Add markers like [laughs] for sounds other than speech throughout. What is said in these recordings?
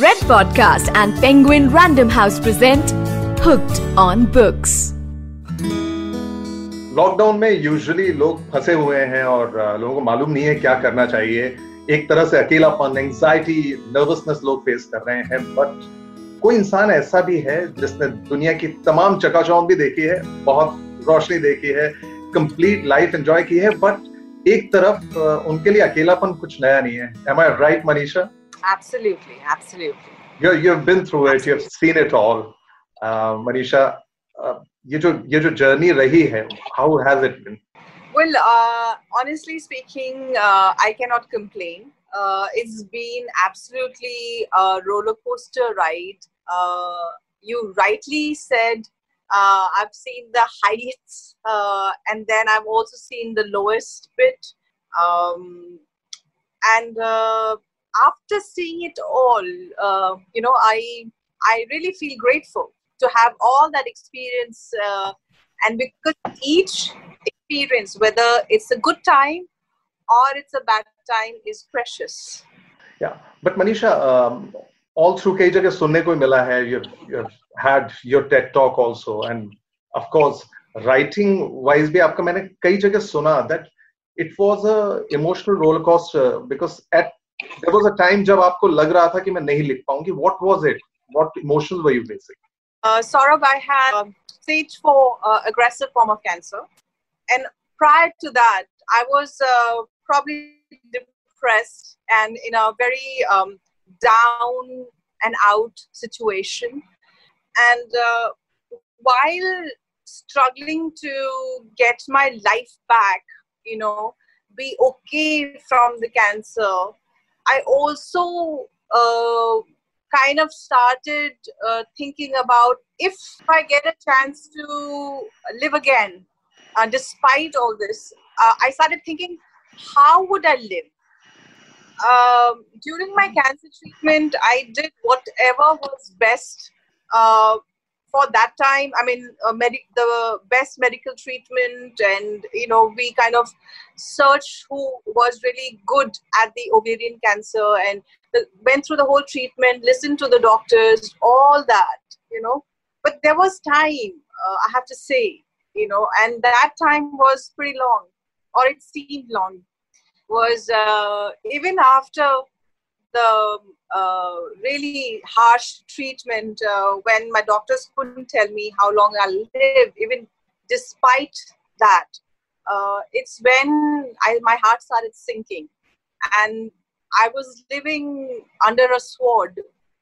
Red Podcast and Penguin Random House present Hooked on Books. Lockdown में usually लोग फंसे हुए हैं और लोगों को मालूम नहीं है क्या करना चाहिए। एक तरह से अकेलापन एंजाइटी नर्वसनेस लोग फेस कर रहे हैं बट कोई इंसान ऐसा भी है जिसने दुनिया की तमाम चकाचौंध भी देखी है, बहुत रोशनी देखी है कंप्लीट लाइफ एंजॉय की है बट एक तरफ़ उनके लिए अकेलापन कुछ नया नहीं है। Am I right Manisha Absolutely, absolutely. you you've been through it you've seen it all uh, manisha uh, ये जो ये जो जर्नी रही है how has it been Well, uh, honestly speaking, uh, I cannot complain. Uh, it's been absolutely a roller coaster ride. Uh, you rightly said uh, I've seen the heights, uh, and then I've also seen the lowest bit. Um, and uh, after seeing it all, uh, you know, I I really feel grateful to have all that experience, uh, and because each experience, whether it's a good time or it's a bad time, is precious. yeah but manisha um, all through कई जगह सुनने को मिला है you've, you've had your TED talk also and of course writing wise भी आपका मैंने कई जगह सुना that it was a emotional roller coaster because at there was a time जब आपको लग रहा था कि मैं नहीं लिख पाऊंगी what was it what emotions were you facing Uh, Saurabh, I had um, stage four uh, aggressive form of cancer, and prior to that, I was uh, probably depressed and in a very um, down and out situation. And uh, while struggling to get my life back, you know, be okay from the cancer, I also uh, kind of started uh, thinking about if I get a chance to live again, uh, despite all this, uh, I started thinking, how would I live? Um, during my cancer treatment, I did whatever was best uh, for that time. I mean, uh, the best medical treatment, and you know, we kind of searched who was really good at the ovarian cancer and the, went through the whole treatment, listened to the doctors, all that, you know. But there was time, uh, I have to say, you know, and that time was pretty long, or it seemed long. Was uh, even after the uh, really harsh treatment, uh, when my doctors couldn't tell me how long I'll live, even despite that, uh, it's when I, my heart started sinking and I was living under a sword,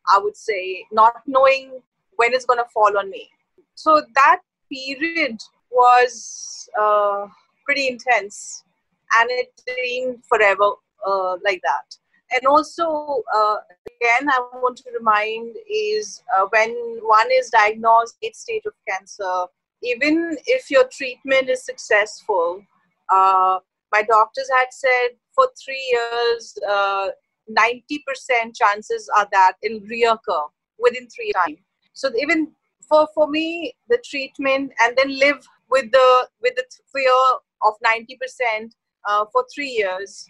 I would say, not knowing when it's going to fall on me. So that period was uh, pretty intense, and it seemed forever uh, like that. And also, uh, again, I want to remind is uh, when one is diagnosed late stage of cancer, even if your treatment is successful, uh, my doctors had said for three years, uh, 90% chances are that it'll reoccur within three times. So even for, for me, the treatment and then live with the with the fear of 90% uh, for three years.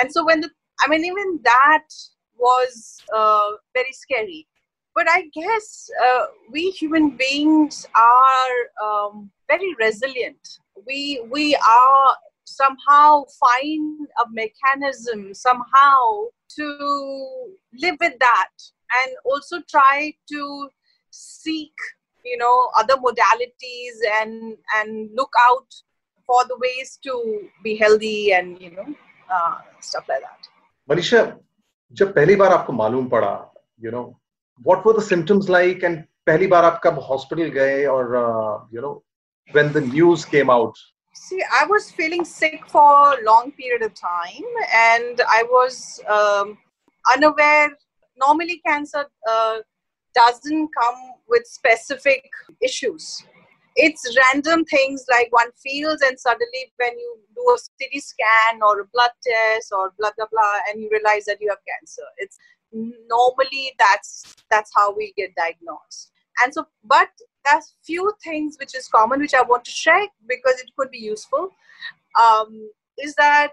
And so when the I mean even that was uh, very scary. But I guess uh, we human beings are um, very resilient. We we are somehow find a mechanism somehow to live with that and also try to seek you know other modalities and and look out for the ways to be healthy and you know uh, stuff like that Manisha जब पहली बार आपको मालूम पड़ा you know what were the symptoms like and पहली बार आप कब hospital गए और you know when the news came out See, I was feeling sick for a long period of time, and I was um, unaware. Normally, cancer uh, doesn't come with specific issues. It's random things like one feels, and suddenly, when you do a CT scan or a blood test or blah blah blah, and you realize that you have cancer. It's normally that's that's how we get diagnosed. And so, but there's few things which is common which I want to share because it could be useful. Um, is that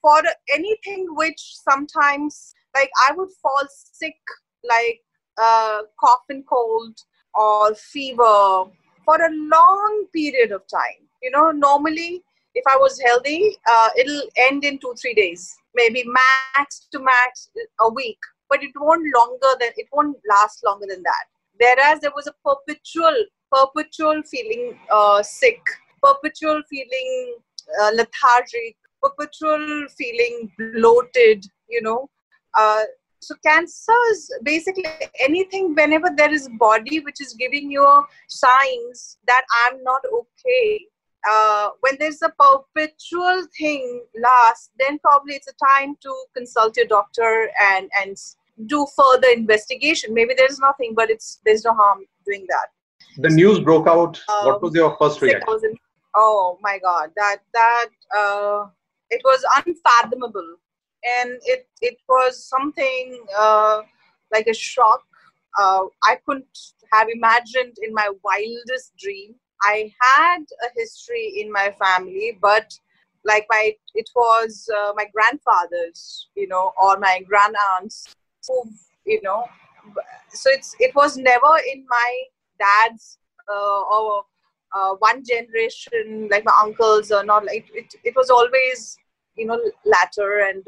for anything which sometimes like I would fall sick like uh, cough and cold or fever for a long period of time. You know, normally if I was healthy, uh, it'll end in two, three days, maybe max to max a week, but it won't longer than, it won't last longer than that. Whereas there was a perpetual, perpetual feeling uh, sick, perpetual feeling uh, lethargic, perpetual feeling bloated, you know. So cancers basically anything whenever there is body which is giving you signs that i'm not okay uh, when there's a perpetual thing last then probably it's a time to consult your doctor and and do further investigation. Maybe there's nothing but it's there's no harm doing that. The news broke out. Um, what was your first reaction? oh my god that that uh, it was unfathomable and it it was something uh, like a shock. Uh, I couldn't have imagined in my wildest dream. I had a history in my family, but like my it was uh, my grandfathers, you know, or my grand aunts who, you know, so it's it was never in my dad's uh, or uh, one generation like my uncles or not like it, it was always you know latter and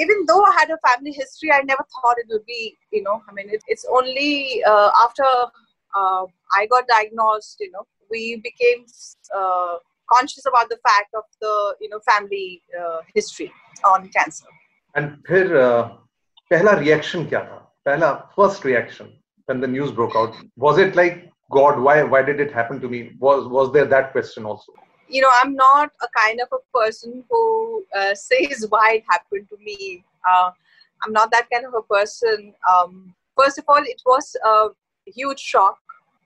even though I had a family history, I never thought it would be, you know, I mean, it, it's only uh, after uh, I got diagnosed, you know, we became uh, conscious about the fact of the, you know, family uh, history on cancer. And फिर uh, पहला reaction क्या था? पहला first reaction when the news broke out was it like God? Why why did it happen to me? Was was there that question also? You know, I'm not a kind of a person who uh, says why it happened to me. Uh, I'm not that kind of a person. Um, first of all, it was a huge shock.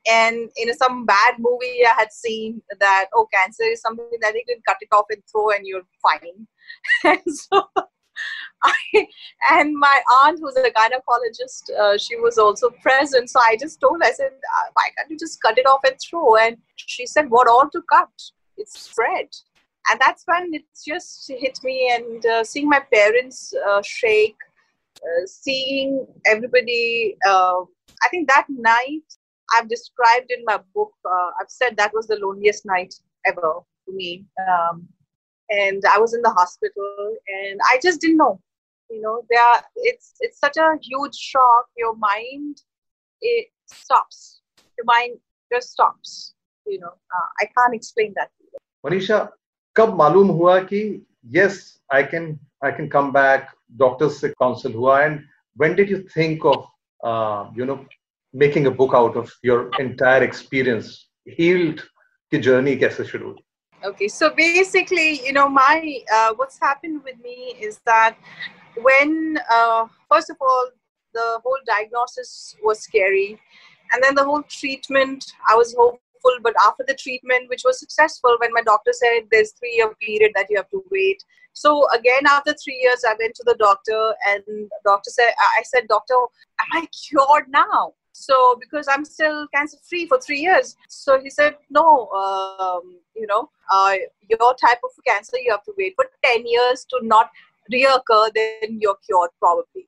And in some bad movie, I had seen that, oh, cancer is something that you can cut it off and throw and you're fine. [laughs] and so [laughs] I, and my aunt, who's a gynecologist, uh, she was also present. So I just told her, I said, uh, why can't you just cut it off and throw? And she said, what all to cut? It's spread. And that's when it just hit me and uh, seeing my parents uh, shake uh, seeing everybody uh, i think that night i've described in my book uh, i've said that was the loneliest night ever for me. Um, and i was in the hospital and i just didn't know you know there it's it's such a huge shock. Your mind it stops. Your mind just stops you know. Uh, i can't explain that Manisha कब मालूम हुआ कि yes I can I can come back doctors से council हुआ and when did you think of you know making a book out of your entire experience heeled की journey कैसे शुरू हुई Okay, so basically, you know, my uh, what's happened with me is that when uh, first of all the whole diagnosis was scary, and then the whole treatment, I was hoping but after the treatment which was successful when my doctor said there's three year period that you have to wait. So again after three years i went to the doctor and doctor said i said doctor am i cured now? So because i'm still cancer free for three years. So he said no um, you know uh, your type of cancer you have to wait for 10 years to not reoccur then you're cured probably.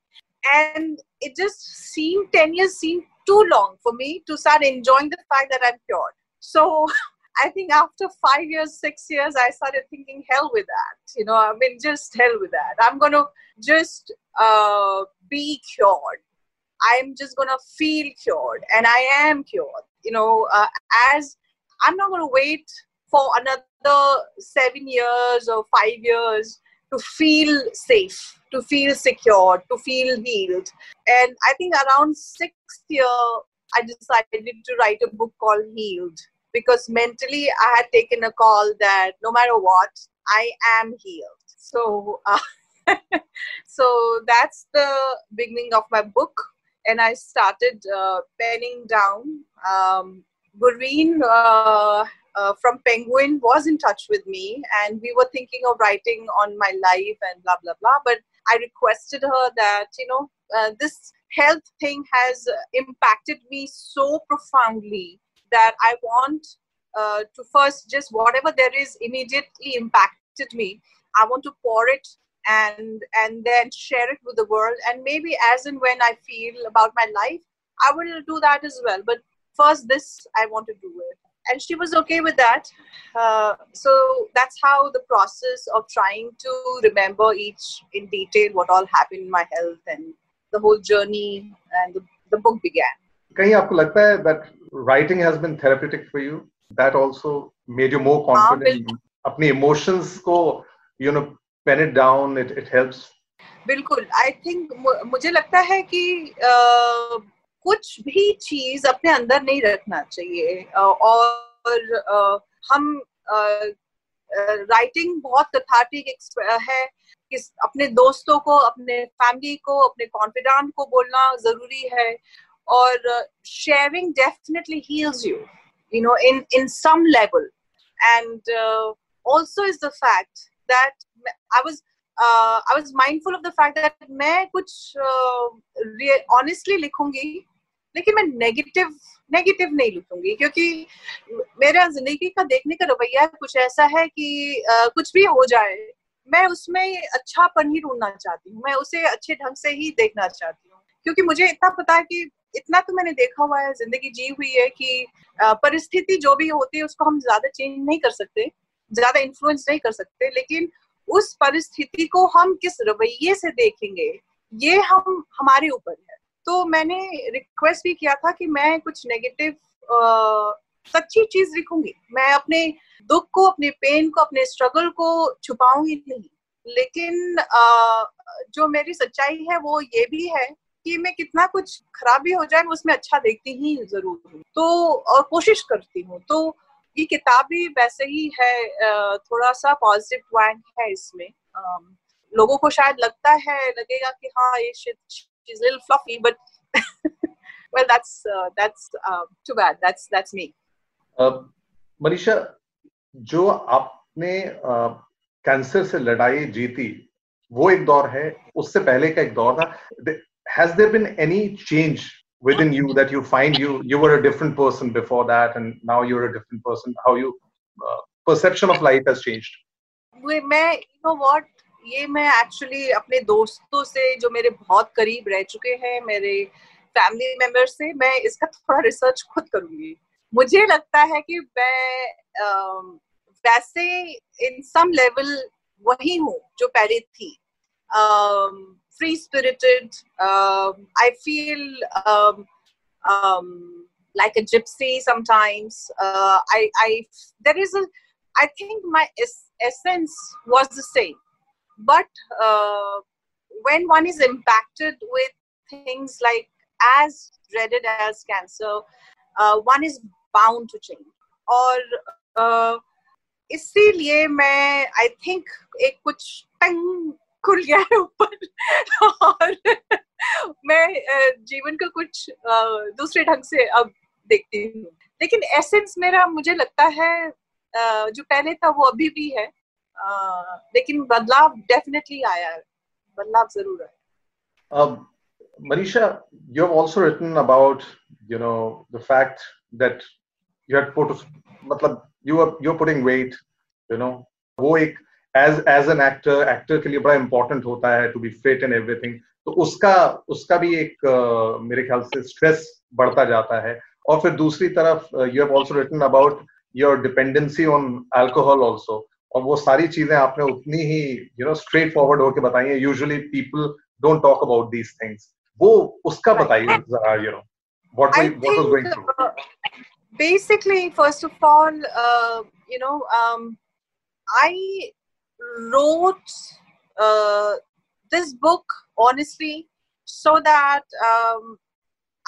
And it just seemed 10 years seemed too long for me to start enjoying the fact that i'm cured so [laughs] I think after five years, six years, I started thinking, hell with that. You know, I mean, just hell with that. I'm going to just uh, be cured. I'm just going to feel cured. And I am cured. You know, uh, as I'm not going to wait for another seven years or five years to feel safe, to feel secure, to feel healed. And I think around sixth year, I decided to write a book called Healed because mentally I had taken a call that no matter what, I am healed. So, uh, [laughs] so that's the beginning of my book, and I started uh, penning down. Um, Gurveen uh, uh, from Penguin was in touch with me, and we were thinking of writing on my life and blah blah blah. But I requested her that you know uh, this health thing has impacted me so profoundly that I want uh, to first just whatever there is immediately impacted me. I want to pour it and and then share it with the world. And maybe as and when i feel about my life i will do that as well. But first this i want to do it. And she was okay with that. Uh, so that's how the process of trying to remember each in detail what all happened in my health and the whole journey and the, the book began कहीं आपको लगता है that writing has been therapeutic for you that also made you more confident अपनी emotions को you know pen it down it it helps बिल्कुल I think मुझे लगता है कि uh, कुछ भी चीज़ अपने अंदर नहीं रखना चाहिए और हम राइटिंग बहुत कथाटिक है कि अपने दोस्तों को अपने फैमिली को अपने कॉन्फिडेंट को बोलना ज़रूरी है और sharing definitely heals you in in some level. And uh, also is the fact that i was uh, i was mindful of the fact that मैं कुछ uh, लिखूँगी लेकिन मैं नेगेटिव नेगेटिव नहीं लिखूँगी क्योंकि मेरा ज़िंदगी का देखने का रवैया कुछ ऐसा है कि आ, कुछ भी हो जाए मैं उसमें अच्छापन ही ढूंढना चाहती हूँ, मैं उसे अच्छे ढंग से ही देखना चाहती हूँ। क्योंकि मुझे इतना पता है कि इतना तो मैंने देखा हुआ है, ज़िंदगी जी हुई है कि परिस्थिति जो भी होती है उसको हम ज़्यादा चेंज नहीं कर सकते, ज़्यादा इन्फ्लुएंस नहीं कर सकते, लेकिन उस परिस्थिति को हम किस रवैये से देखेंगे, ये हम, हमारे ऊपर है। तो मैंने रिक्वेस्ट भी किया था कि मैं कुछ नेगेटिव सच्ची चीज़ लिखूँगी। मैं अपने दुख को अपने पेन को अपने स्ट्रगल को छुपाऊँगी नहीं। लेकिन आ, जो मेरी सच्चाई है वो ये भी है कि मैं कितना कुछ खराब हो जाए उसमें अच्छा देखती ही ज़रूर हूँ। तो और कोशिश करती हूँ। तो ये किताब भी वैसे ही है थोड़ा सा पॉजिटिव पॉइंट है इसमें। लोगों को शायद लगता है लगेगा कि हाँ ये she's a little fluffy, but [laughs] well, that's uh. Manisha, जो आपने कैंसर से लड़ाई जीती, वो एक दौर है, उससे पहले का एक दौर था। Has there been any change within you that you find you you were a different person before that and now you a different person how you perception of life has changed मैं you know what ये मैं actually अपने दोस्तों से, जो मेरे बहुत करीब रह चुके हैं, मेरे फैमिली मेंबर से, मैं इसका थोड़ा रिसर्च खुद करूँगी। मुझे लगता है कि मैं वैसे इन सम लेवल वही हूँ जो पहले थी free spirited I feel like a gypsy sometimes uh, i i there is a i think my es- essence was the same but uh, when one is impacted with things like as dreaded as cancer uh, one is bound to change. और uh, इसीलिए मैं I think एक कुछ टंग खुल गया है ऊपर। और मैं जीवन का कुछ दूसरे ढंग से अब देखती हूँ। लेकिन एसेंस मेरा मुझे लगता है जो पहले था वो अभी भी है। लेकिन बदलाव डेफिनेटली आया है। बदलाव ज़रूर है। Marisha, you have also written about, you know, the fact that you had put, मतलब you are you're putting weight, you know, वो एक as as an actor, actor के लिए बड़ा important होता है to be fit and everything. तो उसका उसका भी एक uh, मेरे ख्याल से स्ट्रेस बढ़ता जाता है। और फिर दूसरी तरफ़ you have also written about your dependency on alcohol also और वो सारी चीज़ें आपने उतनी ही यू नो स्ट्रेट फॉरवर्ड होकर बताई है। Usually people don't talk about these things वो उसका बताइए जरा you know what was going through basically first of all uh, you know um, i wrote uh, this book honestly so that um,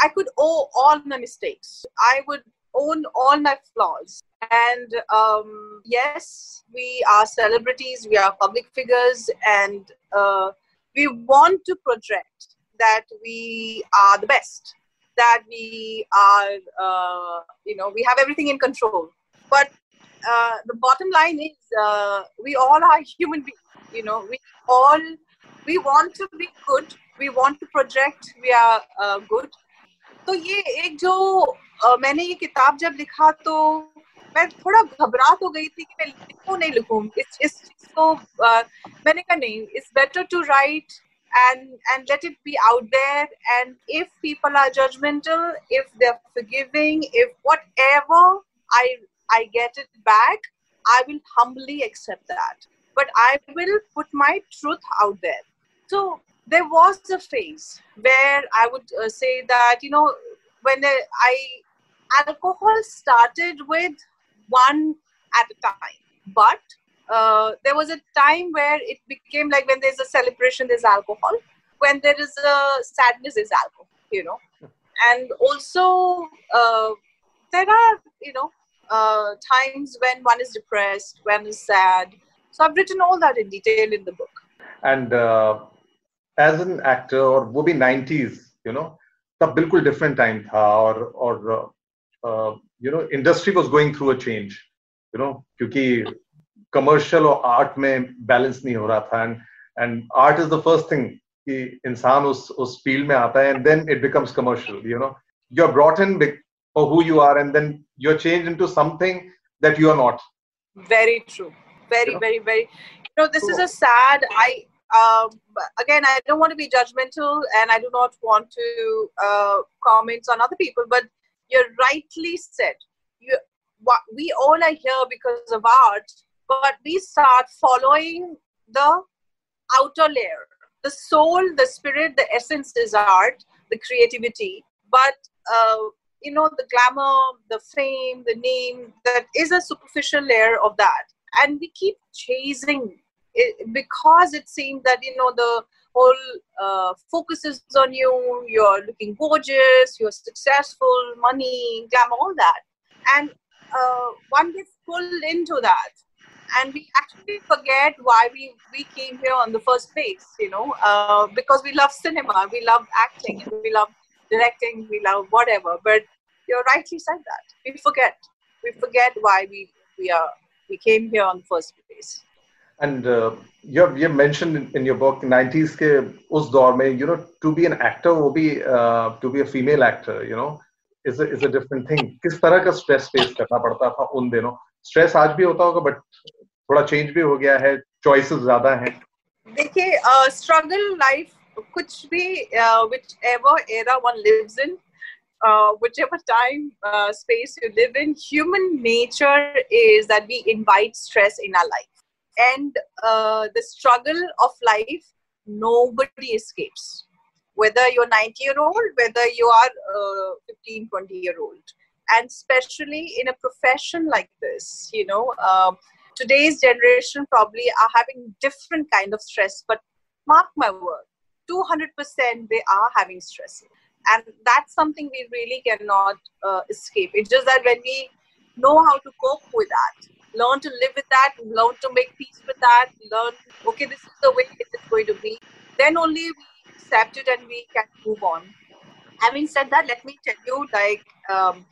i could owe all my mistakes. I would own all my flaws. And um, yes we are celebrities we are public figures and uh, we want to project that we are the best that we are uh, you know we have everything in control but uh, the bottom line is uh, we all are human beings you know we all we want to be good we want to project we are uh, good तो ये एक जो मैंने ये किताब जब लिखा तो मैं थोड़ा घबरा तो गई थी कि मैं लिखूं नहीं लिखूं इस इस चीज को uh, मैंने कहा नहीं it's better to write and and let it be out there. And if people are judgmental if they're forgiving if whatever i i get it back i will humbly accept that. But i will put my truth out there. So there was a phase where i would uh, say that you know when i alcohol started with one at a time. But uh, there was a time where it became like when there's a celebration, there's alcohol. When there is a sadness, there's alcohol, you know. And also, uh, there are, you know, uh, times when one is depressed, when is sad. So I've written all that in detail in the book. And uh, as an actor, or वो भी 90s, you know, तब बिल्कुल different time था और और uh, you know industry was going through a change you know क्योंकि commercial और art में balance नहीं हो रहा था and and art is the first thing कि इंसान उस उस field में आता है and then it becomes commercial you know you're brought in for who you are and then you're changed into something that you are not very true very you know? very very you know this is a sad i um, again i don't want to be judgmental and i do not want to uh, comment on other people but you rightly said you, what we all are here because of art but we start following the outer layer the soul the spirit the essence is art the creativity but uh, you know the glamour the fame the name that is a superficial layer of that and we keep chasing it because it seems that you know the whole uh, focuses on you. You're looking gorgeous. You're successful, money, glamour, all that, and uh, one gets pulled into that, and we actually forget why we we came here on the first place. You know, uh, because we love cinema, we love acting, we love directing, we love whatever. But you rightly said that we forget. We forget why we we are we came here on the first place. And uh, you have, you have mentioned in, in your book 90s के उस दौर में you know to be an actor वो भी uh, to be a female actor you know is a, is a different thing किस तरह का stress face करना पड़ता था उन दिनों stress आज भी होता होगा but थोड़ा change भी हो गया है choices ज्यादा हैं देखिए uh, struggle life कुछ भी uh, whichever era one lives in uh, whichever time uh, space you live in, human nature is that we invite stress in our life and uh, the struggle of life nobody escapes whether you're 90 year old whether you are uh, 15 20 year old and especially in a profession like this you know um, today's generation probably are having different kind of stress but mark my word 200% they are having stress and that's something we really cannot uh, escape it's just that when we know how to cope with that learn to live with that, learn to make peace with that, learn, okay, this is the way it is going to be. Then only we accept it and we can move on. Having said that, let me tell you, like um,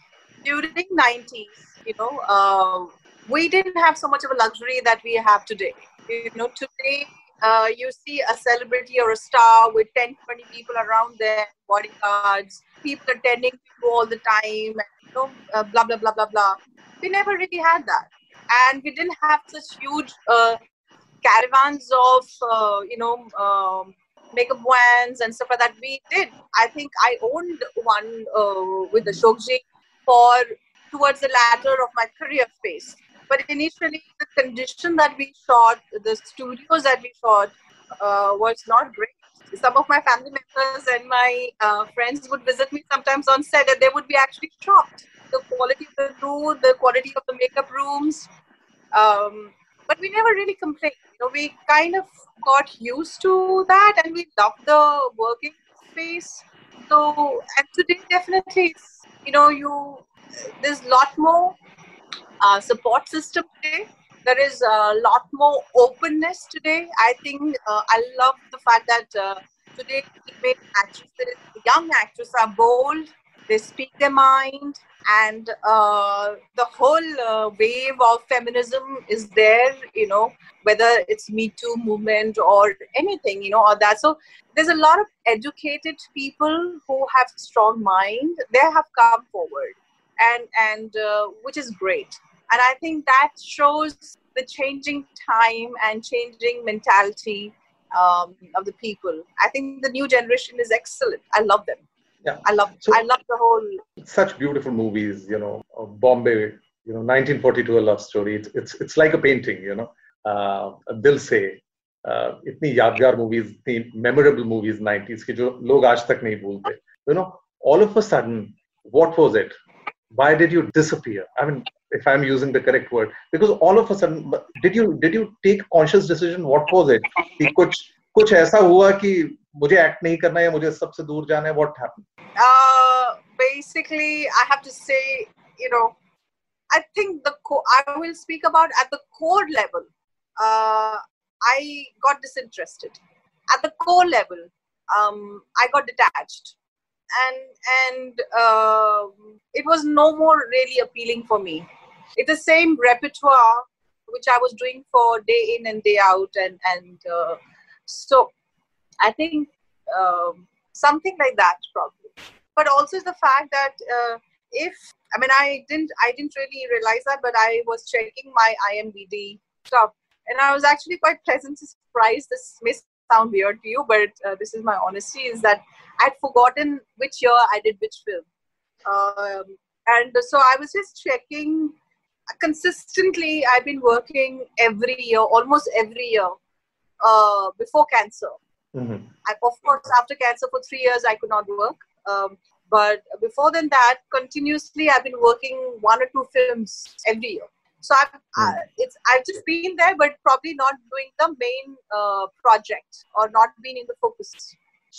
during 90s, you know, uh, we didn't have so much of a luxury that we have today. You know, today uh, you see a celebrity or a star with 10, 20 people around there, bodyguards, people attending you all the time, you know, uh, blah, blah, blah, blah, blah. We never really had that and we didn't have such huge uh, caravans of uh, you know um, makeup vans and stuff like that. We did. I think I owned one uh, with the Shokji for towards the latter of my career phase. But initially, the condition that we shot, the studios that we shot, uh, was not great. Some of my family members and my uh, friends would visit me sometimes on set, and they would be actually shocked the quality of the room, the quality of the makeup rooms. Um, but we never really complained. You know, we kind of got used to that, and we loved the working space. So, and today definitely, you know, you there's a lot more uh, support system today. There is a lot more openness today. I think uh, I love the fact that uh, today female actresses, young actresses are bold. They speak their mind and uh, the whole uh, wave of feminism is there you know whether it's me too movement or anything you know or that so there's a lot of educated people who have strong mind they have come forward and and uh, which is great and I think that shows the changing time and changing mentality um, of the people. I think the new generation is excellent. I love them. Yeah. I love. So- I love the whole. such beautiful movies you know of bombay you know 1942 a love story it's it's, it's like a painting you know uh, दिल से uh, इतनी यादगार movies इतनी memorable movies 90s की जो लोग आज तक नहीं भूलते you know all of a sudden what was it why did you disappear i mean if i'm using the correct word because all of a sudden but did you did you take conscious decision what was it कि कुछ कुछ ऐसा हुआ कि मुझे act नहीं करना है मुझे सबसे दूर जाना है what happened Uh, basically, I have to say, you know, I think the co- I will speak about at the core level. Uh, I got disinterested. At the core level, um, I got detached, and and um it was no more really appealing for me. It's the same repertoire which I was doing for day in and day out, and and uh, so I think um, something like that probably. But also the fact that uh, if I mean I didn't I didn't really realize that, but I was checking my IMDb stuff, and I was actually quite pleasantly surprised. This may sound weird to you, but uh, this is my honesty: is that I'd forgotten which year I did which film, um, and so I was just checking consistently. I've been working every year, almost every year, uh, before cancer. Mhm. I, of course, after cancer for three years, I could not work. Um, but before than that, continuously, I've been working one or two films every year. So I've, mm. it's, I've just been there, but probably not doing the main uh, project or not being in the focus.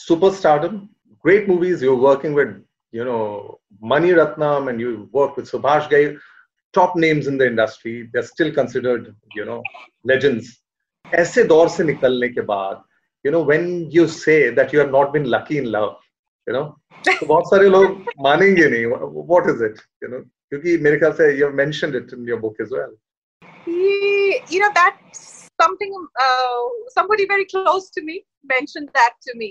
Superstardom, great movies. You're working with, you know, Mani Ratnam and you work with Subhash Ghai, top names in the industry. They're still considered, you know, legends. ऐसे दौर से निकलने के बाद you know when you say that you have not been lucky in love you know तो बहुत सारे लोग मानेंगे नहीं what is it you know क्योंकि मेरे ख्याल से you have mentioned it in your book as well. Ye- you know that's something uh, somebody very close to me mentioned that to me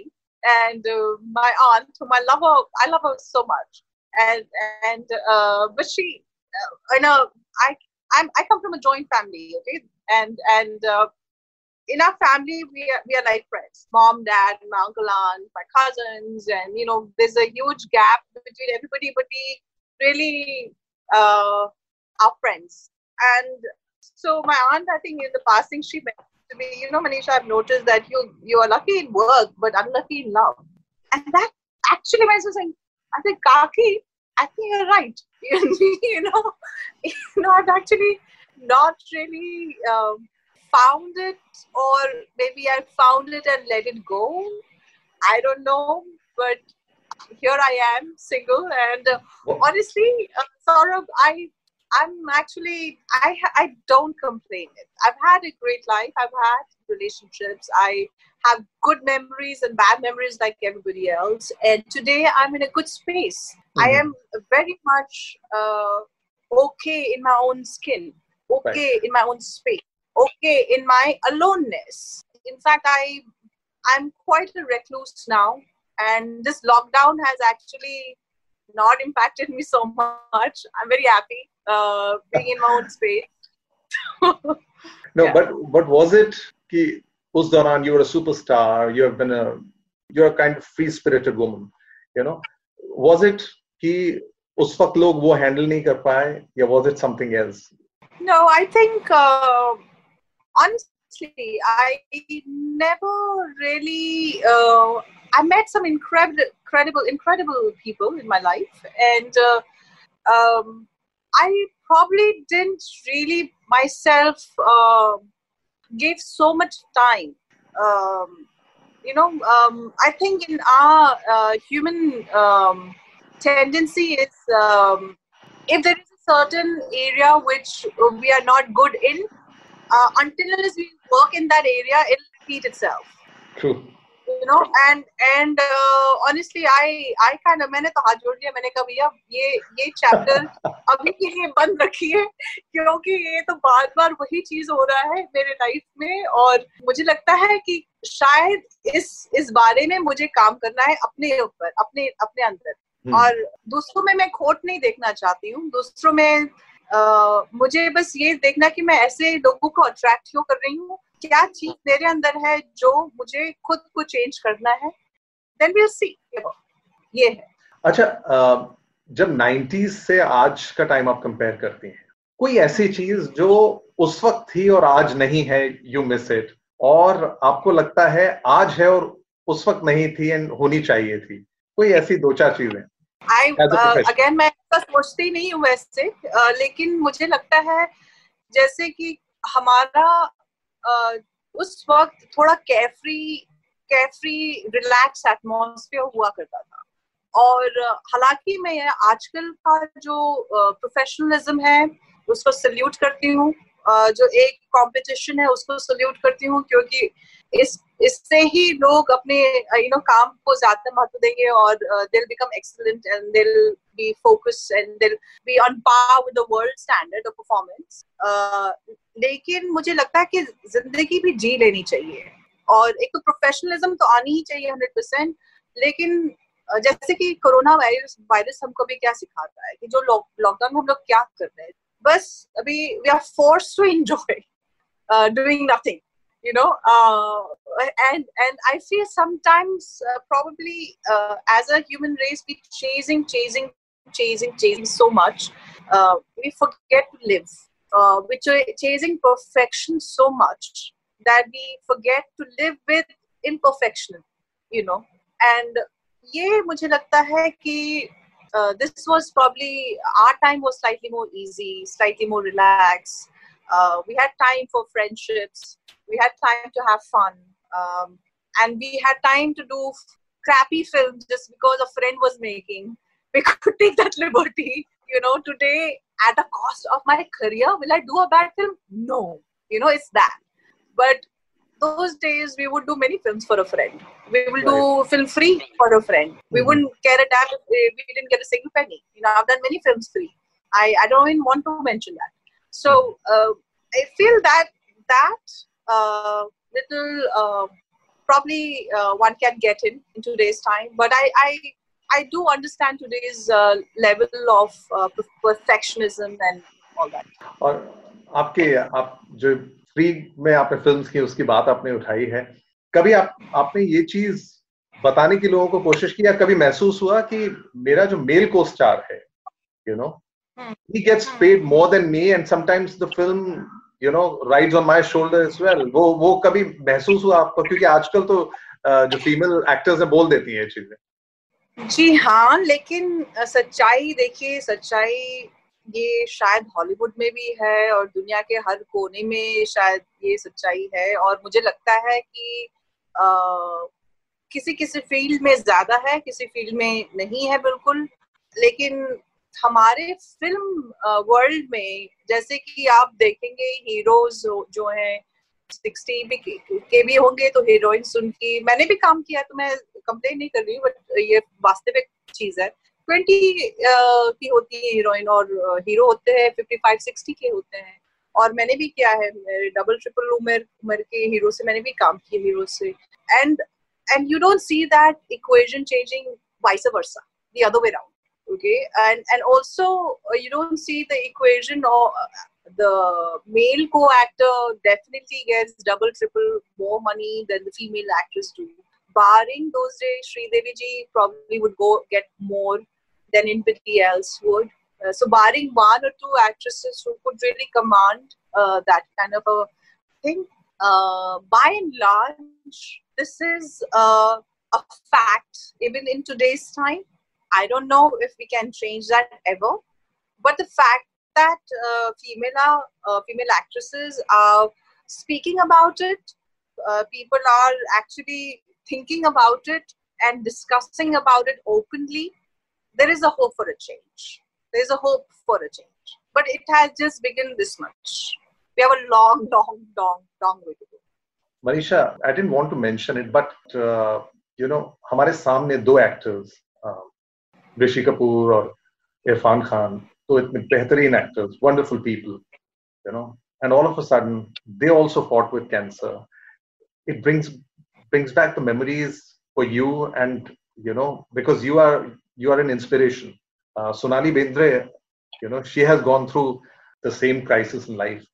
and uh, my aunt whom i love her i love her so much and and uh, but she uh, i know i I'm, i come from a joint family okay and and uh, in our family we are, we are like friends mom dad my uncle aunt my cousins and you know there's a huge gap between everybody but we really uh, are friends and so my aunt, I think in the passing, she mentioned to me, you know, Manisha, I've noticed that you you are lucky in work but unlucky in love, and that actually makes me saying, I think Kaki, I think you're right. [laughs] you know, you know, I've actually not really um, found it, or maybe I found it and let it go. I don't know, but here I am, single, and uh, honestly, uh, Saurabh, I I'm actually I I don't complain. I've had a great life. I've had relationships. I have good memories and bad memories like everybody else. And today I'm in a good space. I Mhm. am very much uh, okay in my own skin. Okay in my own space. Okay in my aloneness. In fact, I I'm quite a recluse now, and this lockdown has actually not impacted me so much. I'm very happy uh, being in my own space. No yeah. but but was it ki us you were a superstar you have been a you're a kind of free spirited woman you know? Was it ki us waqt log wo handle nahi kar was it something else? No i think uh, on honestly, I never really. Uh, I met some incredible, incredible, incredible people in my life, and uh, um, I probably didn't really myself uh, give so much time. Um, you know, um, I think in our uh, human um, tendency is um, if there is a certain area which we are not good in, uh, until unless we work in that area, it'll repeat itself. True. You know, and and uh, honestly, I I kind of मैंने तो हाथ जोड़ लिया मैंने कहा भैया ये ये चैप्टर [laughs] अभी के लिए बंद रखिए क्योंकि ये तो बार बार वही चीज़ हो रहा है मेरे लाइफ में और मुझे लगता है कि शायद इस इस बारे में मुझे काम करना है अपने ऊपर अपने अपने अंदर Hmm. और दूसरों में मैं खोट नहीं देखना चाहती हूँ दूसरों में मुझे बस ये देखना कि मैं ऐसे लोगों को अट्रैक्ट क्यों कर रही हूँ? क्या चीज़ मेरे अंदर है जो मुझे खुद को चेंज करना है? देन विल सी ये है। अच्छा जब 90s से आज का टाइम आप कंपेयर करती हैं, कोई ऐसी चीज़ जो उस वक्त थी और आज नहीं है यू मिस इट और आपको लगता है आज है और उस वक्त नहीं थी एंड होनी चाहिए थी? कोई ऐसी दो चार चीज़ें। आई अगेन uh, मैं ऐसा सोचती नहीं हूँ वैसे uh, लेकिन मुझे लगता है जैसे कि हमारा uh, उस वक्त थोड़ा कैफ्री कैफ्री रिलैक्स एटमोसफियर हुआ करता था। और हालाँकि मैं आजकल का जो प्रोफेशनलिज्म है उसको सल्यूट करती हूँ। जो एक कंपटीशन है, उसको सल्यूट करती हूँ क्योंकि इस, इससे ही लोग अपने यू नो काम को ज़्यादा महत्व देंगे और they'll become excellent and they'll be focus and they'll be on par with the world standard of performance लेकिन मुझे लगता है कि ज़िंदगी भी जी लेनी चाहिए। और एक तो प्रोफेशनलिज्म तो आनी ही चाहिए हंड्रेड परसेंट लेकिन जैसे कि कोरोना वायरस वायरस हमको भी क्या सिखाता है कि जो लॉकडाउन में हम लोग क्या कर रहे हैं बस अभी we are forced to enjoy doing nothing you know uh, and and i feel sometimes uh, probably uh, as a human race we chasing chasing chasing chasing so much uh, we forget to live uh, which are chasing perfection so much that we forget to live with imperfection you know and ये मुझे लगता है कि uh, this was probably our time was slightly more easy, slightly more relaxed. Uh, we had time for friendships. We had time to have fun, um, and we had time to do crappy films just because a friend was making. [laughs] We could take that liberty. You know, today at the cost of my career, will I do a bad film? No. You know, it's that. But those days we would do many films for a friend. We will right. do film free for a friend. We mm-hmm. wouldn't care a damn if we didn't get a single penny. You know, I've done many films free. I, I don't even want to mention that. So uh, I feel that that uh, little uh, probably uh, one can get in in today's time. But I I, I do understand today's uh, level of uh, perfectionism and all that. और आपके आप जो free में आपने film की उसकी बात आपने उठाई है। कभी आप आपने ये चीज़ बताने की लोगों को कोशिश की या कभी महसूस हुआ कि मेरा जो मेल को स्टार है you know he gets paid more than me and sometimes the film you know rides on my shoulder as well वो वो कभी महसूस हुआ आपको? क्योंकि आजकल तो जो फीमेल एक्टर्स हैं बोल देती हैं ये चीज़ें। जी हाँ लेकिन सच्चाई देखिए सच्चाई ये शायद हॉलीवुड में भी है और दुनिया के हर कोने में शायद ये सच्चाई है और मुझे लगता है कि आ, किसी किसी फ़ील्ड में ज़्यादा है किसी फ़ील्ड में नहीं है बिल्कुल। लेकिन हमारे फ़िल्म वर्ल्ड में जैसे कि आप देखेंगे हीरोज जो हैं सिक्सटी भी के भी होंगे तो हीरोइन सुन उनकी मैंने भी काम किया तो मैं कंप्लेन नहीं कर रही हूँ बट ये वास्तविक चीज़ है। ट्वेंटी की होती है हीरोइन और हीरो होते हैं, फिफ्टी फाइव, सिक्सटी के होते हैं। और मैंने भी किया है, मेरे डबल, ट्रिपल उमर उमर के हीरो से मैंने भी काम किया हीरो से। And and you don't see that equation changing vice versa, the other way round, okay? And and also you don't see the equation or, the male co-actor definitely gets double, triple more money than the female actress to barring those day, Sridevi ji probably would go get more than anybody else would. Uh, so, barring one or two actresses who could really command uh, that kind of a thing, uh, by and large, this is uh, a fact even in today's time. I don't know if we can change that ever, but the fact that uh, female uh, female actresses are speaking about it, people are actually thinking about it and discussing about it openly there is a hope for a change. There is a hope for a change. But it has just begun this much. We have a long, long, long, long way to go. Manisha, I didn't want to mention it, but uh, you know, हमारे सामने दो actors or uh, Kapoor और so Khan तो इतने बेहतरीन actors wonderful people you know and all of a sudden they also fought with cancer it brings brings back the memories for you and you know because you are you are an inspiration. Uh, Sonali Bendre, you know, she has gone through the same crisis in life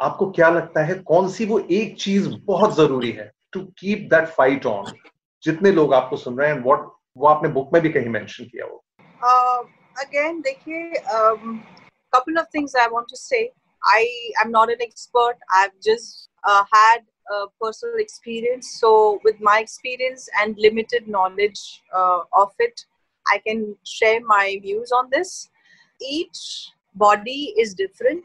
आपको क्या लगता है कौन सी वो एक चीज बहुत जरूरी है to keep that fight on जितने लोग आपको सुन रहे हैं व्हाट वो आपने बुक में भी कहीं मेंशन किया वो अगेन देखिए couple of things I want to say. I am not an expert. I've just uh, had a personal experience. So, with my experience and limited knowledge uh, of it, I can share my views on this. Each body is different.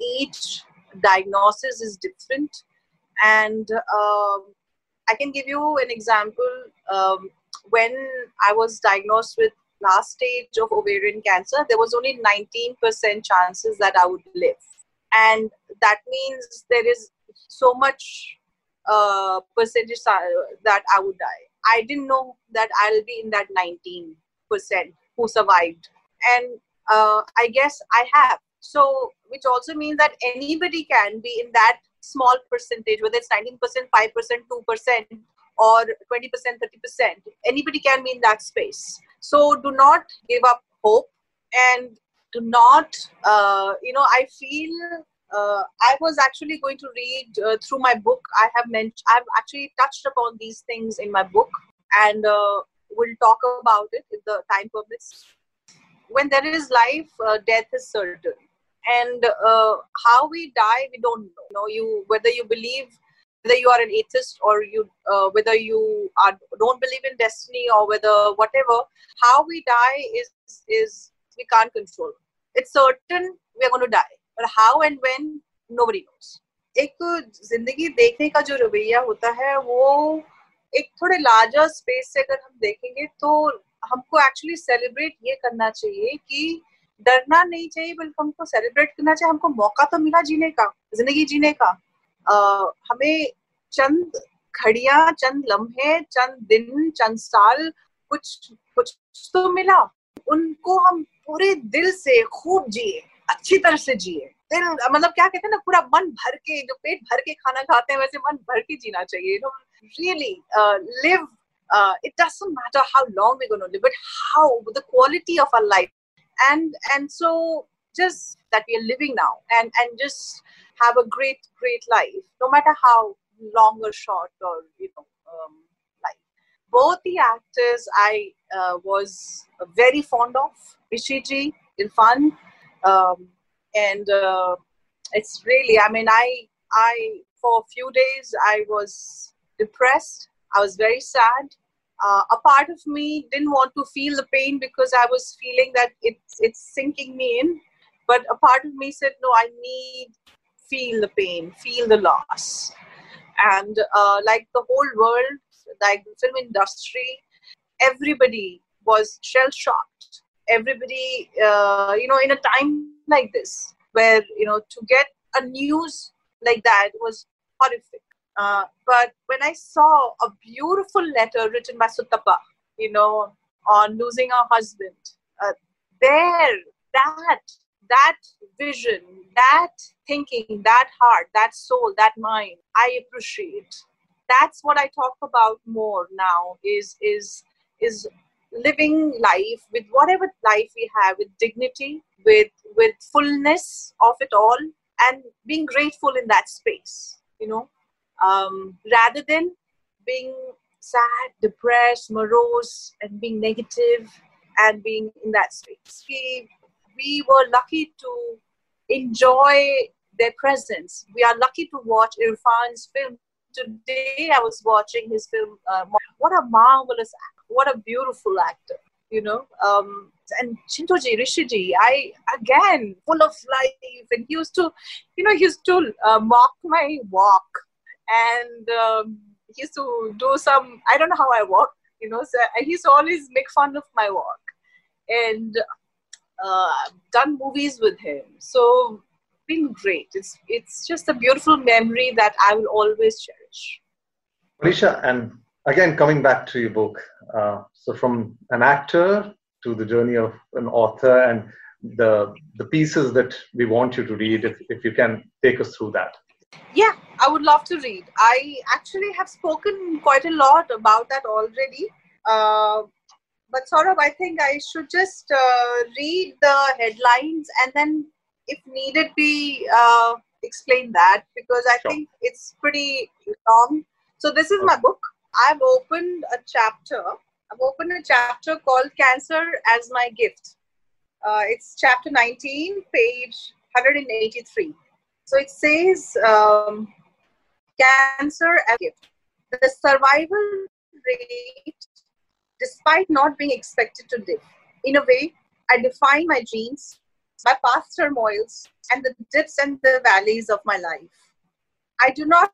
Each diagnosis is different, and um, I can give you an example. Um, when I was diagnosed with last stage of ovarian cancer, there was only 19% chances that I would live. And that means there is so much uh, percentage that I would die. I didn't know that I'll be in that 19% who survived. And uh, I guess I have. So, which also means that anybody can be in that small percentage, whether it's 19%, 5%, 2%, or 20%, 30%. Anybody can be in that space. So do not give up hope and do not, uh, you know, I feel uh, I was actually going to read uh, through my book. I have mentioned, I've actually touched upon these things in my book and uh, we'll talk about it if the time permits. When there is life, uh, death is certain. And uh, how we die, we don't know. You know, you whether you believe whether you are an atheist or you uh, whether you are don't believe in destiny or whether whatever how we die is is we can't control it's certain we are going to die but how and when nobody knows एक ज़िंदगी देखने का जो रवैया होता है वो एक थोड़े लार्जर स्पेस से अगर हम देखेंगे तो हमको एक्चुअली सेलिब्रेट ये करना चाहिए कि डरना नहीं चाहिए, बल्कि हमको सेलिब्रेट करना चाहिए। हमको मौका तो मिला जीने का, ज़िंदगी जीने का। हमें चंद घड़िया, चंद लम्हे, चंद दिन, चंद साल, कुछ कुछ तो मिला। उनको हम पूरे दिल से खूब जिए, अच्छी तरह से जिए। दिल मतलब क्या कहते हैं ना पूरा मन भर के जो पेट भर के खाना खाते हैं वैसे मन भर के जीना चाहिए। You know really uh, live uh, it doesn't matter how long we're going to live but how the quality of our life. And and so just that we are living now and and just have a great great life no matter how long or short or you know um, life. Both the actors i uh, was very fond of Rishi Irfan um, and uh, it's really i mean i i for a few days i was depressed i was very sad uh, a part of me didn't want to feel the pain because i was feeling that it's it's sinking me in but a part of me said, no, I need feel the pain, feel the loss. And uh, like the whole world, like the film industry, everybody was shell shocked. Everybody, uh, you know, in a time like this, where, you know, to get a news like that was horrific. Uh, but when I saw a beautiful letter written by Sutapa, you know, on losing her husband, uh, there, that that vision, that thinking, that heart, that soul, that mind, I appreciate. That's what I talk about more now is is is living life with whatever life we have with dignity, with with fullness of it all, and being grateful in that space, you know, um, rather than being sad, depressed, morose, and being negative and being in that space. We we were lucky to enjoy their presence. We are lucky to watch Irfan's film. Today I was watching his film. Uh, what a marvelous, what a beautiful actor, you know. Um, and Chintuji Rishiji, I again full of life, and he used to, you know, he used to uh, mock my walk, and um, he used to do some. I don't know how I walk, you know. So he used to always make fun of my walk, and uh, done movies with him. So been great. It's it's just a beautiful memory that I will always cherish. Manisha, and again coming back to your book, uh, so from an actor to the journey of an author and the the pieces that we want you to read, if, if you can take us through that. Yeah, I would love to read. I actually have spoken quite a lot about that already. Uh, but sort of, I think I should just uh, read the headlines and then if needed be uh, explain that because I Sure. think it's pretty long. So this is my book. I've opened a chapter. I've opened a chapter called "Cancer as My Gift." Uh, it's chapter 19, page 183. So it says, um, "Cancer as a gift." The survival rate, despite not being expected to live. In a way, I define my genes, my past turmoils, and the dips and the valleys of my life. I do not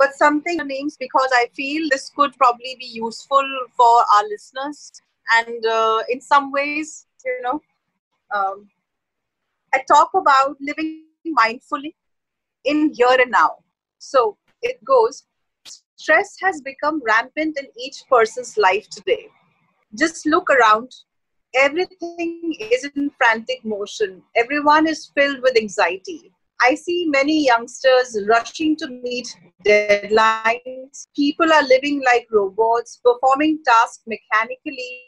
but something names because I feel this could probably be useful for our listeners. And uh, in some ways, you know, um, I talk about living mindfully in here and now. So it goes stress has become rampant in each person's life today. Just look around. Everything is in frantic motion. Everyone is filled with anxiety. I see many youngsters rushing to meet deadlines. People are living like robots, performing tasks mechanically.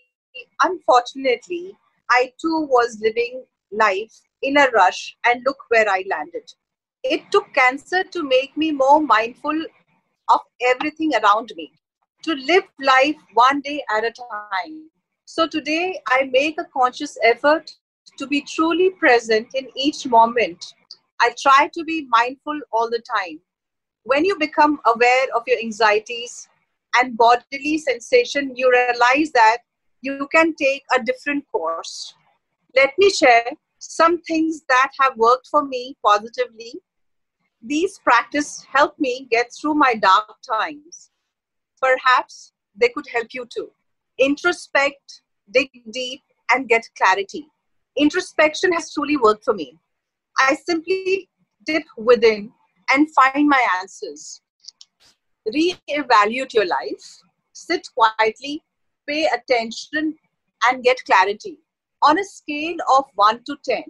Unfortunately, I too was living life in a rush, and look where I landed. It took cancer to make me more mindful of everything around me, to live life one day at a time. So today, I make a conscious effort to be truly present in each moment. I try to be mindful all the time. When you become aware of your anxieties and bodily sensation, you realize that you can take a different course. Let me share some things that have worked for me positively. These practices help me get through my dark times. Perhaps they could help you too. Introspect, dig deep, and get clarity. Introspection has truly worked for me. I simply dip within and find my answers. Re-evaluate your life, sit quietly, pay attention, and get clarity. On a scale of 1 to 10,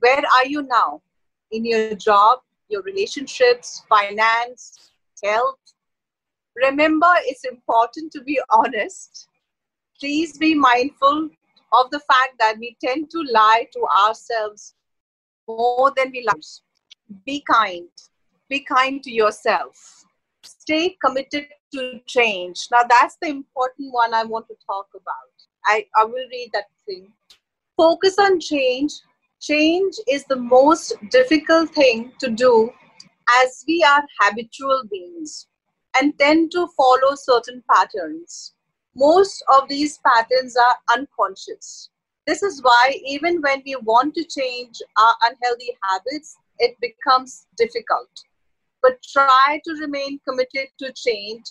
where are you now? In your job, your relationships, finance, health? Remember, it's important to be honest. Please be mindful of the fact that we tend to lie to ourselves more than we love. Be kind. Be kind to yourself. Stay committed to change. Now, that's the important one I want to talk about. I, I will read that thing. Focus on change. Change is the most difficult thing to do as we are habitual beings and tend to follow certain patterns. Most of these patterns are unconscious. This is why, even when we want to change our unhealthy habits, it becomes difficult. But try to remain committed to change,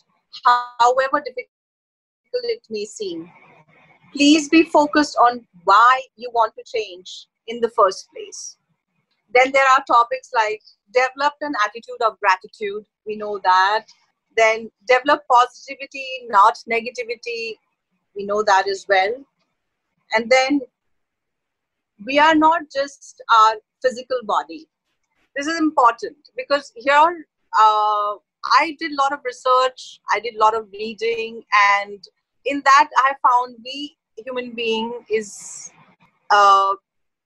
however difficult it may seem. Please be focused on why you want to change in the first place. Then there are topics like develop an attitude of gratitude. We know that. Then develop positivity, not negativity. We know that as well. And then we are not just our physical body. This is important because here uh, I did a lot of research, I did a lot of reading, and in that I found we human being is uh,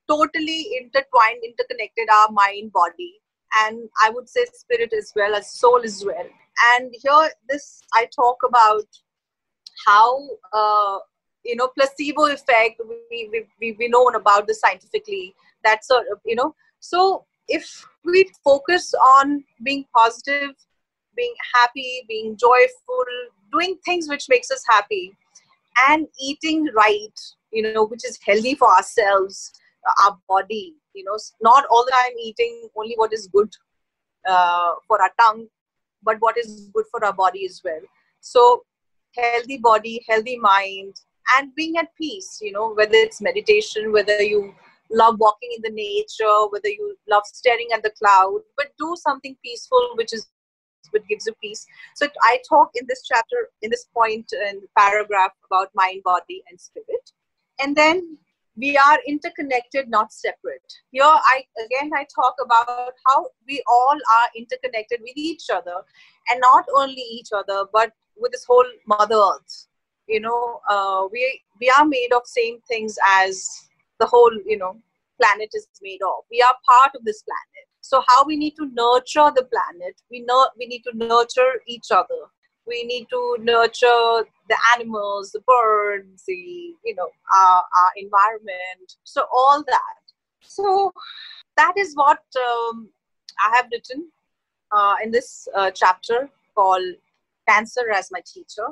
totally intertwined, interconnected, our mind, body, and I would say spirit as well as soul as well. And here, this I talk about how uh, you know placebo effect. We we we we know about this scientifically. That sort of you know. So if we focus on being positive, being happy, being joyful, doing things which makes us happy, and eating right, you know, which is healthy for ourselves, our body. You know, not all the time eating only what is good uh, for our tongue, but what is good for our body as well. So, healthy body, healthy mind, and being at peace. You know, whether it's meditation, whether you love walking in the nature, whether you love staring at the cloud, but do something peaceful, which is what gives you peace. So I talk in this chapter, in this point and paragraph about mind, body, and spirit, and then we are interconnected, not separate. Here, I again I talk about how we all are interconnected with each other, and not only each other, but with this whole Mother Earth. You know, uh, we we are made of same things as the whole, you know, planet is made of. We are part of this planet. So how we need to nurture the planet? We know we need to nurture each other. We need to nurture the animals, the birds, the you know our, our environment. So all that. So that is what um, I have written uh, in this uh, chapter called "Cancer as My Teacher,"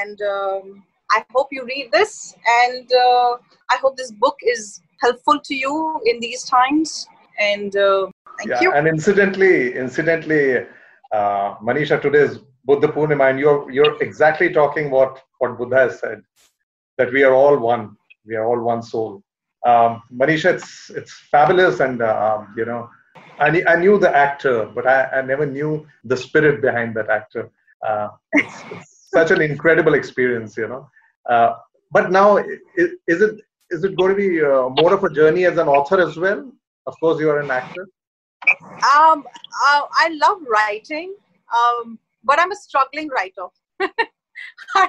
and um, I hope you read this, and uh, I hope this book is helpful to you in these times. And uh, thank yeah, you. And incidentally, incidentally, uh, Manisha, today's Buddha Purnima, and you're you're exactly talking what what Buddha has said that we are all one. We are all one soul. Um, Manisha, it's it's fabulous, and uh, um, you know, I, knew, I knew the actor, but I, I never knew the spirit behind that actor. Uh, it's, it's such an incredible experience, you know. Uh, but now, is, is, it is it going to be uh, more of a journey as an author as well? Of course, you are an actor. Um, uh, I love writing, um, but I'm a struggling writer. [laughs] I,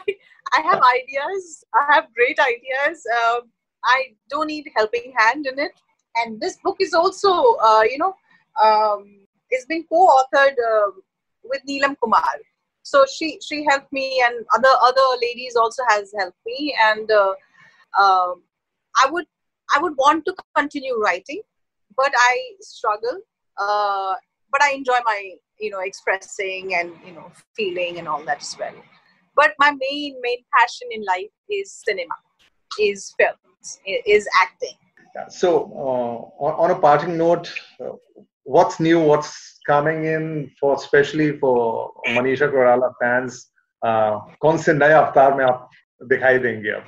I have ideas. I have great ideas. Um, I don't need helping hand in it. And this book is also, uh, you know, um, it's been co-authored uh, with Neelam Kumar. So she she helped me, and other other ladies also has helped me. And uh, uh, I would I would want to continue writing, but I struggle. Uh, but I enjoy my you know expressing and you know feeling and all that as well. But my main main passion in life is cinema, is films, is acting. So uh, on, on, a parting note, uh, what's new? What's coming in for especially for Manisha Koirala fans? Uh, कौन से नए अवतार में आप दिखाई देंगे अब?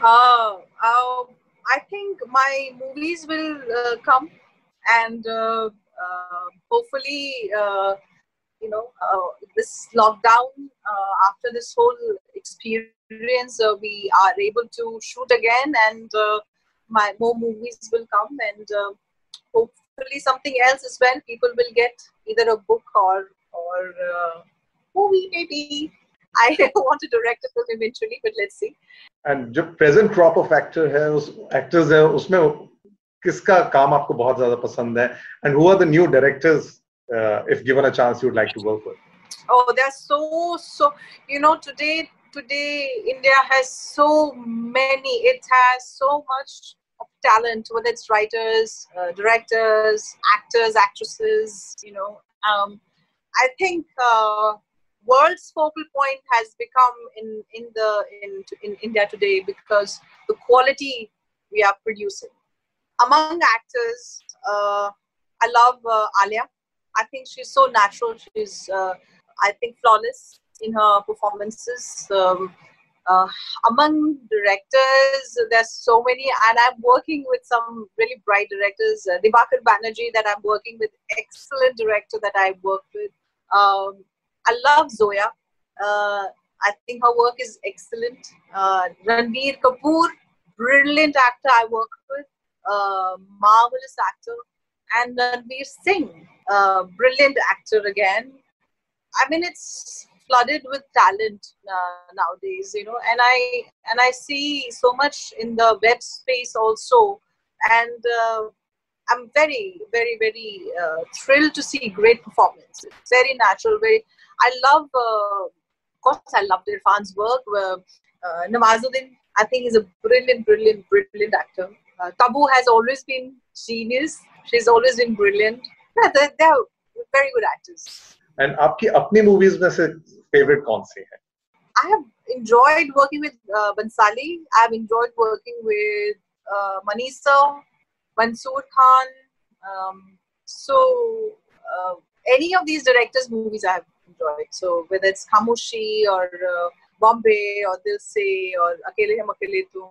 Uh, uh, I think my movies will uh, come and uh, uh, hopefully, uh, you know, this lockdown, after this whole experience, we are able to shoot again and my more movies will come and hopefully something else as well. People will get either a book or or movie maybe. I [laughs] want to direct a film eventually, but let's see. And जो present crop of actor है उस actors है उसमें किसका काम आपको बहुत ज्यादा पसंद है and who are the new directors uh, if given a chance you would like to work with oh there's so so you know today today india has so many it has so much of talent whether it's writers uh, directors actors actresses you know um, i think uh, world's focal point has become in in the in in india today because the quality we are producing among actors, uh, I love uh, Alia. I think she's so natural. She's, uh, I think, flawless in her performances. Um, uh, among directors, there's so many, and I'm working with some really bright directors. Uh, Banerjee, that I'm working with, excellent director that I worked with. Um, I love Zoya. Uh, I think her work is excellent. Uh, Ranbir Kapoor, brilliant actor I work with uh, marvelous actor, and Ranveer Singh, uh, brilliant actor again. I mean, it's flooded with talent uh, nowadays, you know, and I and I see so much in the web space also, and uh, I'm very, very, very uh, thrilled to see great performance. It's very natural. Very, I love. Uh, of course, I love Irfan's work. Uh, uh, Nawazuddin, I think, is a brilliant, brilliant, brilliant actor. Uh, Tabu has always been genius. She's always been brilliant. Yeah, they're, they're very good actors. And आपकी अपनी movies में से favorite कौन सी है? Have working with uh, Bansali. I have enjoyed working with uh, Manisa, Mansoor Khan. Um, so uh, any of these directors' movies I have enjoyed. So whether it's Khamoshi or uh, Bombay or Dil Se or Akele Hum Akele Tum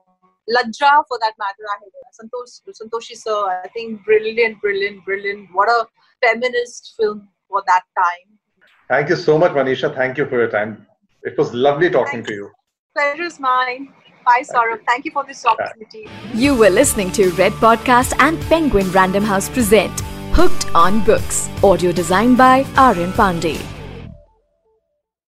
Lajja, for that matter, I had Santosh, Santoshi sir. I think brilliant, brilliant, brilliant. What a feminist film for that time. Thank you so much, Manisha. Thank you for your time. It was lovely talking to you. Pleasure is mine. Bye, Saurabh. Thank, Thank you for this opportunity. You were listening to Red Podcast and Penguin Random House present Hooked on Books. Audio designed by Aryan Pandey.